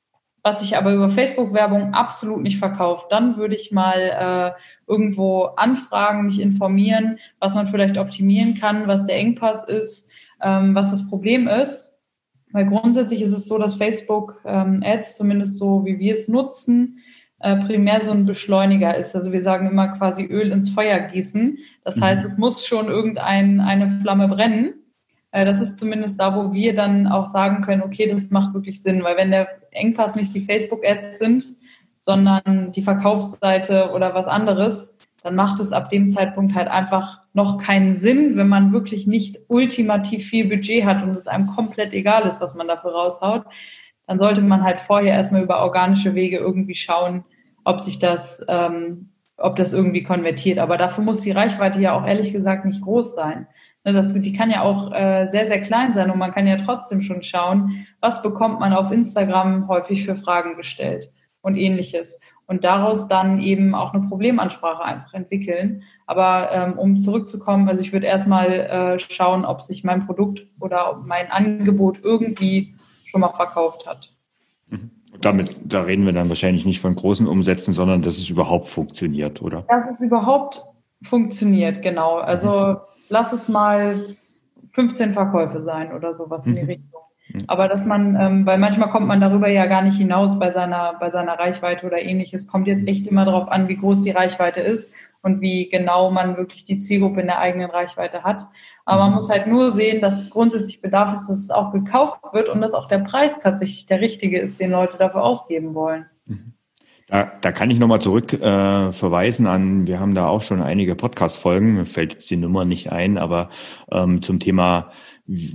was ich aber über Facebook-Werbung absolut nicht verkauft, dann würde ich mal äh, irgendwo anfragen, mich informieren, was man vielleicht optimieren kann, was der Engpass ist, ähm, was das Problem ist. Weil grundsätzlich ist es so, dass Facebook ähm, Ads, zumindest so wie wir es nutzen, äh, primär so ein Beschleuniger ist. Also wir sagen immer quasi Öl ins Feuer gießen. Das mhm. heißt, es muss schon irgendeine Flamme brennen. Äh, das ist zumindest da, wo wir dann auch sagen können, okay, das macht wirklich Sinn, weil wenn der Engpass nicht die Facebook-Ads sind, sondern die Verkaufsseite oder was anderes, dann macht es ab dem Zeitpunkt halt einfach noch keinen Sinn, wenn man wirklich nicht ultimativ viel Budget hat und es einem komplett egal ist, was man dafür raushaut. Dann sollte man halt vorher erstmal über organische Wege irgendwie schauen, ob sich das, ähm, ob das irgendwie konvertiert. Aber dafür muss die Reichweite ja auch ehrlich gesagt nicht groß sein. Ne, das, die kann ja auch äh, sehr, sehr klein sein und man kann ja trotzdem schon schauen, was bekommt man auf Instagram häufig für Fragen gestellt und ähnliches und daraus dann eben auch eine Problemansprache einfach entwickeln. Aber ähm, um zurückzukommen, also ich würde erstmal äh, schauen, ob sich mein Produkt oder mein Angebot irgendwie schon mal verkauft hat. Mhm. Damit, da reden wir dann wahrscheinlich nicht von großen Umsätzen, sondern dass es überhaupt funktioniert, oder? Dass es überhaupt funktioniert, genau. Also mhm. lass es mal 15 Verkäufe sein oder sowas mhm. in die mhm. Richtung. Mhm. Aber dass man, ähm, weil manchmal kommt man darüber ja gar nicht hinaus bei seiner, bei seiner Reichweite oder ähnliches, kommt jetzt echt immer darauf an, wie groß die Reichweite ist und wie genau man wirklich die Zielgruppe in der eigenen Reichweite hat. Aber man mhm. muss halt nur sehen, dass grundsätzlich Bedarf ist, dass es auch gekauft wird und dass auch der Preis tatsächlich der richtige ist, den Leute dafür ausgeben wollen. Mhm. Da, da kann ich nochmal zurück äh, verweisen an, wir haben da auch schon einige Podcast-Folgen, mir fällt jetzt die Nummer nicht ein, aber ähm, zum Thema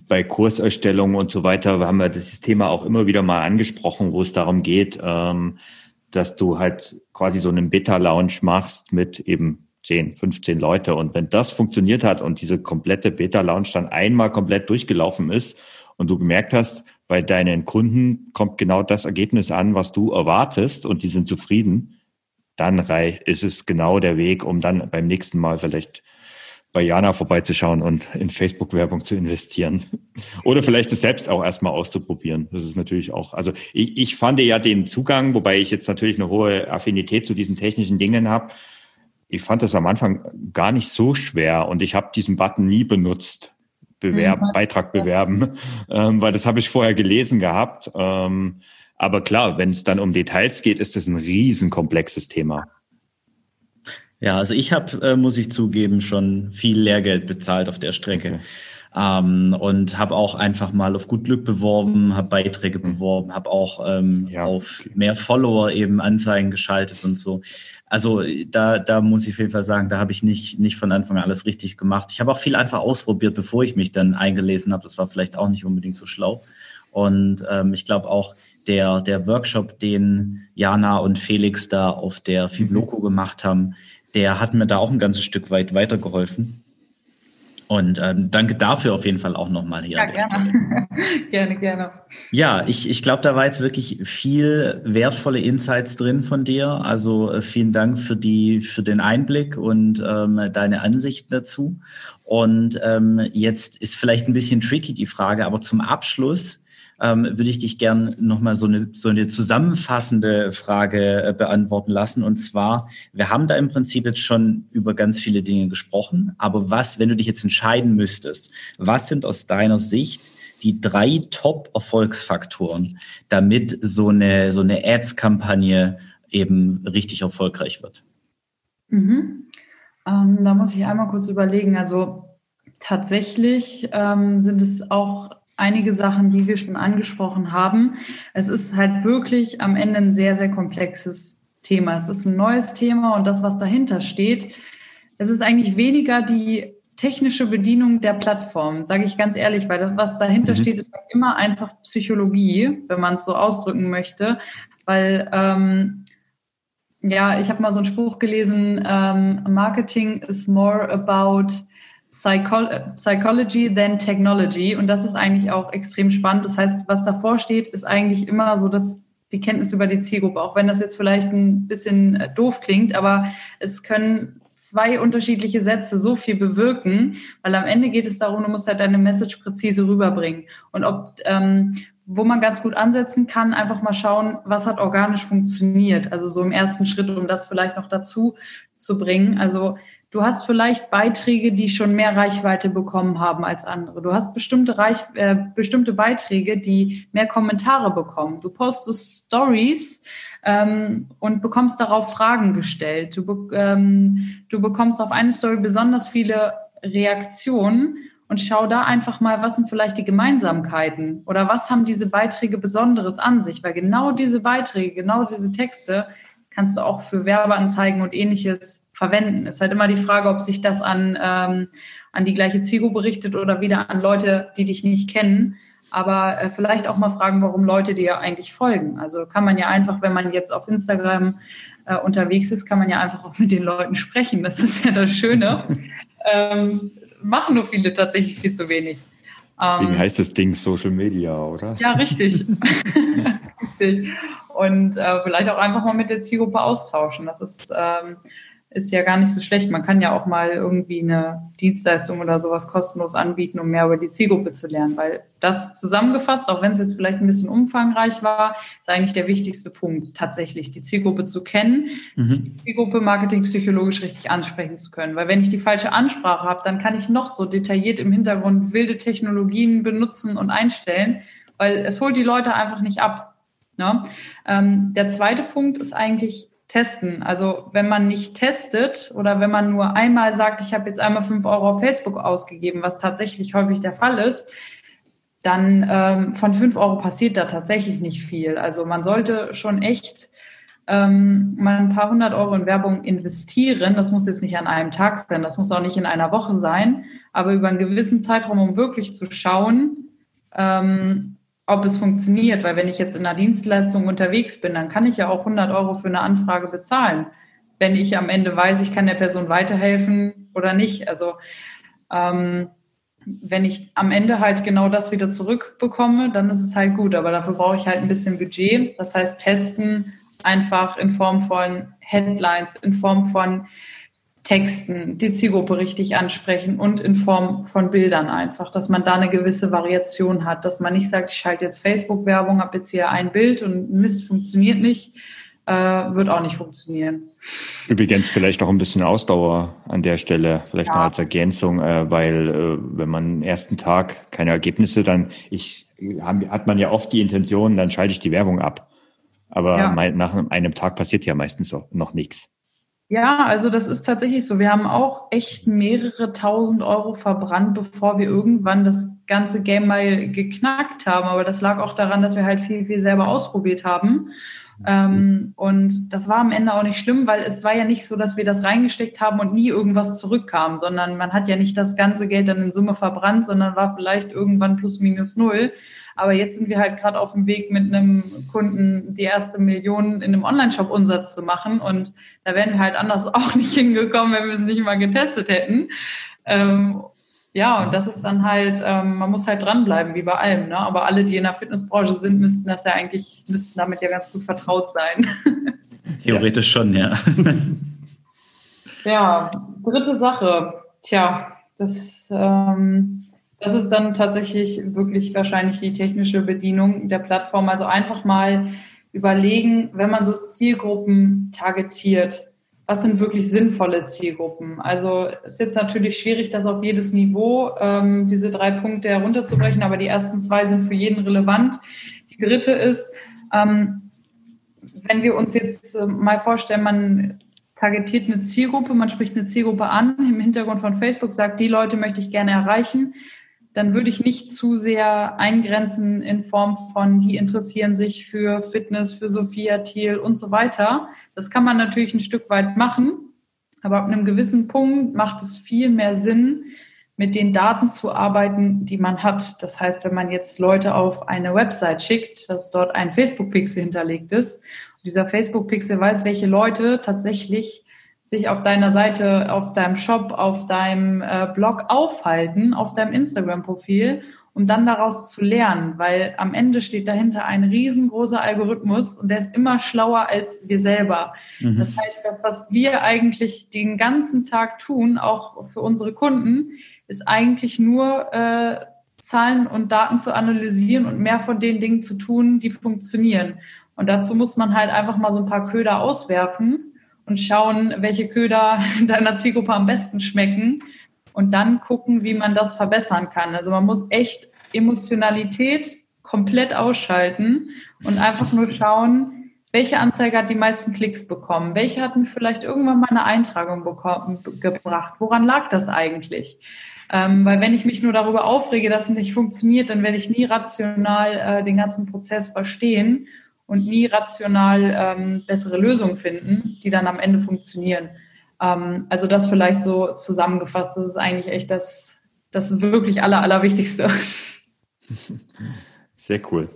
bei Kurserstellung und so weiter haben wir dieses Thema auch immer wieder mal angesprochen, wo es darum geht, ähm, dass du halt quasi so einen Beta-Lounge machst mit eben 10, 15 Leute. Und wenn das funktioniert hat und diese komplette Beta-Lounge dann einmal komplett durchgelaufen ist und du gemerkt hast, bei deinen Kunden kommt genau das Ergebnis an, was du erwartest und die sind zufrieden, dann ist es genau der Weg, um dann beim nächsten Mal vielleicht bei Jana vorbeizuschauen und in Facebook-Werbung zu investieren. *laughs* Oder vielleicht es selbst auch erstmal auszuprobieren. Das ist natürlich auch, also ich, ich fand ja den Zugang, wobei ich jetzt natürlich eine hohe Affinität zu diesen technischen Dingen habe. Ich fand das am Anfang gar nicht so schwer und ich habe diesen Button nie benutzt. Bewerben, mhm. Beitrag bewerben, ähm, weil das habe ich vorher gelesen gehabt. Ähm, aber klar, wenn es dann um Details geht, ist das ein riesenkomplexes Thema. Ja, also ich habe, äh, muss ich zugeben, schon viel Lehrgeld bezahlt auf der Strecke. Okay. Ähm, und habe auch einfach mal auf gut Glück beworben, habe Beiträge mhm. beworben, habe auch ähm, ja. auf mehr Follower eben Anzeigen geschaltet und so. Also da, da muss ich auf jeden Fall sagen, da habe ich nicht, nicht von Anfang an alles richtig gemacht. Ich habe auch viel einfach ausprobiert, bevor ich mich dann eingelesen habe. Das war vielleicht auch nicht unbedingt so schlau. Und ähm, ich glaube auch, der, der Workshop, den Jana und Felix da auf der Fibloco mhm. gemacht haben, der hat mir da auch ein ganzes Stück weit weitergeholfen. Und ähm, danke dafür auf jeden Fall auch nochmal hier. Ja, gerne. *laughs* gerne, gerne. Ja, ich, ich glaube, da war jetzt wirklich viel wertvolle Insights drin von dir. Also äh, vielen Dank für die, für den Einblick und ähm, deine Ansichten dazu. Und ähm, jetzt ist vielleicht ein bisschen tricky die Frage, aber zum Abschluss ähm, würde ich dich gern nochmal so eine, so eine zusammenfassende Frage äh, beantworten lassen. Und zwar, wir haben da im Prinzip jetzt schon über ganz viele Dinge gesprochen, aber was, wenn du dich jetzt entscheiden müsstest, was sind aus deiner Sicht die drei Top-Erfolgsfaktoren, damit so eine, so eine Ads-Kampagne eben richtig erfolgreich wird? Mhm. Ähm, da muss ich einmal kurz überlegen. Also tatsächlich ähm, sind es auch einige Sachen, die wir schon angesprochen haben. Es ist halt wirklich am Ende ein sehr, sehr komplexes Thema. Es ist ein neues Thema und das, was dahinter steht, es ist eigentlich weniger die technische Bedienung der Plattform, sage ich ganz ehrlich, weil das, was dahinter mhm. steht, ist halt immer einfach Psychologie, wenn man es so ausdrücken möchte, weil ähm, ja, ich habe mal so einen Spruch gelesen, ähm, Marketing is more about Psycho Psychology than Technology. Und das ist eigentlich auch extrem spannend. Das heißt, was davor steht, ist eigentlich immer so, dass die Kenntnis über die Zielgruppe, auch wenn das jetzt vielleicht ein bisschen äh, doof klingt, aber es können zwei unterschiedliche Sätze so viel bewirken, weil am Ende geht es darum, du musst halt deine Message präzise rüberbringen. Und ob, ähm, wo man ganz gut ansetzen kann, einfach mal schauen, was hat organisch funktioniert. Also so im ersten Schritt, um das vielleicht noch dazu zu bringen. Also Du hast vielleicht Beiträge, die schon mehr Reichweite bekommen haben als andere. Du hast bestimmte, Reich, äh, bestimmte Beiträge, die mehr Kommentare bekommen. Du postest Stories ähm, und bekommst darauf Fragen gestellt. Du, be ähm, du bekommst auf eine Story besonders viele Reaktionen und schau da einfach mal, was sind vielleicht die Gemeinsamkeiten oder was haben diese Beiträge Besonderes an sich, weil genau diese Beiträge, genau diese Texte kannst du auch für Werbeanzeigen und ähnliches verwenden. Es ist halt immer die Frage, ob sich das an, ähm, an die gleiche Zielgruppe richtet oder wieder an Leute, die dich nicht kennen. Aber äh, vielleicht auch mal fragen, warum Leute dir eigentlich folgen. Also kann man ja einfach, wenn man jetzt auf Instagram äh, unterwegs ist, kann man ja einfach auch mit den Leuten sprechen. Das ist ja das Schöne. *laughs* ähm, machen nur viele tatsächlich viel zu wenig. Deswegen ähm, heißt das Ding Social Media, oder? Ja, richtig. *laughs* *laughs* richtig und äh, vielleicht auch einfach mal mit der Zielgruppe austauschen. Das ist, ähm, ist ja gar nicht so schlecht. Man kann ja auch mal irgendwie eine Dienstleistung oder sowas kostenlos anbieten, um mehr über die Zielgruppe zu lernen, weil das zusammengefasst, auch wenn es jetzt vielleicht ein bisschen umfangreich war, ist eigentlich der wichtigste Punkt, tatsächlich die Zielgruppe zu kennen, mhm. die Zielgruppe marketingpsychologisch richtig ansprechen zu können. Weil wenn ich die falsche Ansprache habe, dann kann ich noch so detailliert im Hintergrund wilde Technologien benutzen und einstellen, weil es holt die Leute einfach nicht ab. Ne? Ähm, der zweite Punkt ist eigentlich testen. Also wenn man nicht testet oder wenn man nur einmal sagt, ich habe jetzt einmal fünf Euro auf Facebook ausgegeben, was tatsächlich häufig der Fall ist, dann ähm, von fünf Euro passiert da tatsächlich nicht viel. Also man sollte schon echt ähm, mal ein paar hundert Euro in Werbung investieren. Das muss jetzt nicht an einem Tag sein, das muss auch nicht in einer Woche sein, aber über einen gewissen Zeitraum, um wirklich zu schauen, ähm, ob es funktioniert. Weil wenn ich jetzt in einer Dienstleistung unterwegs bin, dann kann ich ja auch 100 Euro für eine Anfrage bezahlen, wenn ich am Ende weiß, ich kann der Person weiterhelfen oder nicht. Also ähm, wenn ich am Ende halt genau das wieder zurückbekomme, dann ist es halt gut. Aber dafür brauche ich halt ein bisschen Budget. Das heißt, testen einfach in Form von Headlines, in Form von Texten, die Zielgruppe richtig ansprechen und in Form von Bildern einfach, dass man da eine gewisse Variation hat, dass man nicht sagt, ich schalte jetzt Facebook-Werbung, habe jetzt hier ein Bild und Mist funktioniert nicht, äh, wird auch nicht funktionieren. Übrigens vielleicht auch ein bisschen Ausdauer an der Stelle, vielleicht ja. noch als Ergänzung, äh, weil äh, wenn man am ersten Tag keine Ergebnisse, dann ich, hat man ja oft die Intention, dann schalte ich die Werbung ab. Aber ja. nach einem Tag passiert ja meistens noch nichts. Ja, also das ist tatsächlich so. Wir haben auch echt mehrere tausend Euro verbrannt, bevor wir irgendwann das ganze Game mal geknackt haben. Aber das lag auch daran, dass wir halt viel, viel selber ausprobiert haben. Ähm, und das war am Ende auch nicht schlimm, weil es war ja nicht so, dass wir das reingesteckt haben und nie irgendwas zurückkam, sondern man hat ja nicht das ganze Geld dann in Summe verbrannt, sondern war vielleicht irgendwann plus minus null. Aber jetzt sind wir halt gerade auf dem Weg, mit einem Kunden die erste Million in einem Online-Shop-Umsatz zu machen. Und da wären wir halt anders *laughs* auch nicht hingekommen, wenn wir es nicht mal getestet hätten. Ähm, ja, und das ist dann halt, ähm, man muss halt dranbleiben, wie bei allem. Ne? Aber alle, die in der Fitnessbranche sind, müssten das ja eigentlich, müssten damit ja ganz gut vertraut sein. *laughs* Theoretisch schon, ja. *laughs* ja, dritte Sache. Tja, das ähm, das ist dann tatsächlich wirklich wahrscheinlich die technische Bedienung der Plattform. Also einfach mal überlegen, wenn man so Zielgruppen targetiert, was sind wirklich sinnvolle Zielgruppen? Also ist jetzt natürlich schwierig, das auf jedes Niveau, ähm, diese drei Punkte herunterzubrechen, aber die ersten zwei sind für jeden relevant. Die dritte ist, ähm, wenn wir uns jetzt äh, mal vorstellen, man targetiert eine Zielgruppe, man spricht eine Zielgruppe an, im Hintergrund von Facebook sagt, die Leute möchte ich gerne erreichen, dann würde ich nicht zu sehr eingrenzen in Form von, die interessieren sich für Fitness, für Sophia Thiel und so weiter. Das kann man natürlich ein Stück weit machen, aber ab einem gewissen Punkt macht es viel mehr Sinn, mit den Daten zu arbeiten, die man hat. Das heißt, wenn man jetzt Leute auf eine Website schickt, dass dort ein Facebook-Pixel hinterlegt ist, und dieser Facebook-Pixel weiß, welche Leute tatsächlich sich auf deiner Seite, auf deinem Shop, auf deinem äh, Blog aufhalten, auf deinem Instagram-Profil, um dann daraus zu lernen, weil am Ende steht dahinter ein riesengroßer Algorithmus und der ist immer schlauer als wir selber. Mhm. Das heißt, das, was wir eigentlich den ganzen Tag tun, auch für unsere Kunden, ist eigentlich nur äh, Zahlen und Daten zu analysieren und mehr von den Dingen zu tun, die funktionieren. Und dazu muss man halt einfach mal so ein paar Köder auswerfen und schauen, welche Köder *laughs* deiner Zielgruppe am besten schmecken und dann gucken, wie man das verbessern kann. Also man muss echt Emotionalität komplett ausschalten und einfach nur schauen, welche Anzeige hat die meisten Klicks bekommen? Welche hatten vielleicht irgendwann mal eine Eintragung bekommen, gebracht? Woran lag das eigentlich? Ähm, weil wenn ich mich nur darüber aufrege, dass es nicht funktioniert, dann werde ich nie rational äh, den ganzen Prozess verstehen und nie rational ähm, bessere Lösungen finden, die dann am Ende funktionieren. Ähm, also das vielleicht so zusammengefasst, das ist eigentlich echt das, das wirklich aller, allerwichtigste. *laughs* Sehr cool.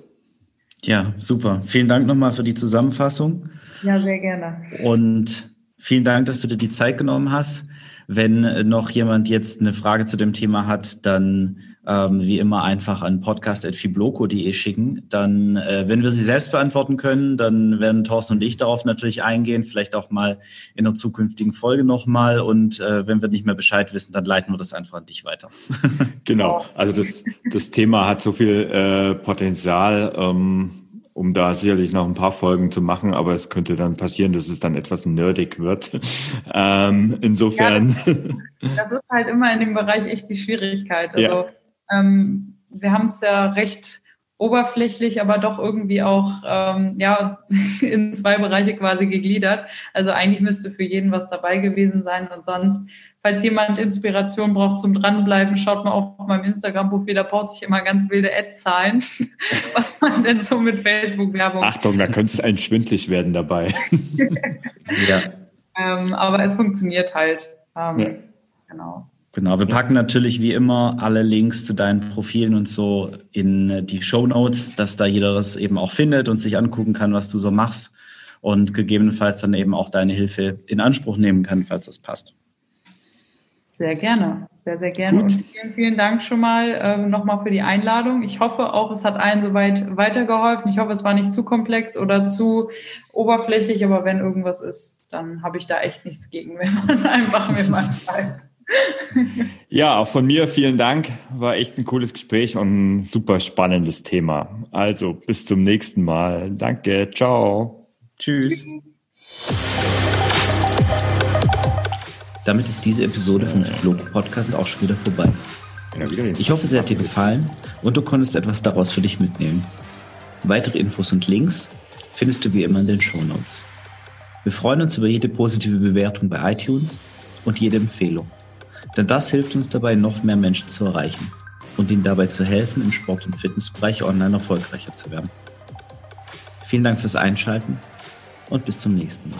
Ja, super. Vielen Dank nochmal für die Zusammenfassung. Ja, sehr gerne. Und vielen Dank, dass du dir die Zeit genommen hast. Wenn noch jemand jetzt eine Frage zu dem Thema hat, dann ähm, wie immer einfach an podcast.fibloco.de schicken. Dann, äh, wenn wir sie selbst beantworten können, dann werden Thorsten und ich darauf natürlich eingehen, vielleicht auch mal in einer zukünftigen Folge nochmal. Und äh, wenn wir nicht mehr Bescheid wissen, dann leiten wir das einfach an dich weiter. *laughs* genau, also das, das Thema hat so viel äh, Potenzial. Ähm um da sicherlich noch ein paar Folgen zu machen, aber es könnte dann passieren, dass es dann etwas nerdig wird. *laughs* ähm, insofern. Ja, das, das, ist halt immer in dem Bereich echt die Schwierigkeit. Also ja. ähm, wir haben es ja recht oberflächlich, aber doch irgendwie auch ähm, ja, *laughs* in zwei Bereiche quasi gegliedert. Also eigentlich müsste für jeden was dabei gewesen sein und sonst falls jemand Inspiration braucht zum Dranbleiben, schaut mal auf meinem Instagram-Profil, da poste ich immer ganz wilde Ad-Zahlen, *laughs* was man denn so mit Facebook-Werbung. Achtung, da könnte es ein schwindlig werden dabei. *laughs* ja. Ähm, aber es funktioniert halt. Ähm, ja. Genau. Genau, wir packen natürlich wie immer alle Links zu deinen Profilen und so in die Show Notes, dass da jeder das eben auch findet und sich angucken kann, was du so machst und gegebenenfalls dann eben auch deine Hilfe in Anspruch nehmen kann, falls das passt. Sehr gerne, sehr, sehr gerne. Gut. Und vielen, vielen Dank schon mal äh, nochmal für die Einladung. Ich hoffe auch, es hat allen soweit weitergeholfen. Ich hoffe, es war nicht zu komplex oder zu oberflächlich, aber wenn irgendwas ist, dann habe ich da echt nichts gegen, *laughs* wenn man einfach mir mal schreibt. *laughs* Ja, auch von mir vielen Dank. War echt ein cooles Gespräch und ein super spannendes Thema. Also bis zum nächsten Mal. Danke. Ciao. Tschüss. Damit ist diese Episode vom Flug Podcast auch schon wieder vorbei. Ich hoffe, sie hat dir gefallen und du konntest etwas daraus für dich mitnehmen. Weitere Infos und Links findest du wie immer in den Show Notes. Wir freuen uns über jede positive Bewertung bei iTunes und jede Empfehlung. Denn das hilft uns dabei, noch mehr Menschen zu erreichen und ihnen dabei zu helfen, im Sport- und Fitnessbereich online erfolgreicher zu werden. Vielen Dank fürs Einschalten und bis zum nächsten Mal.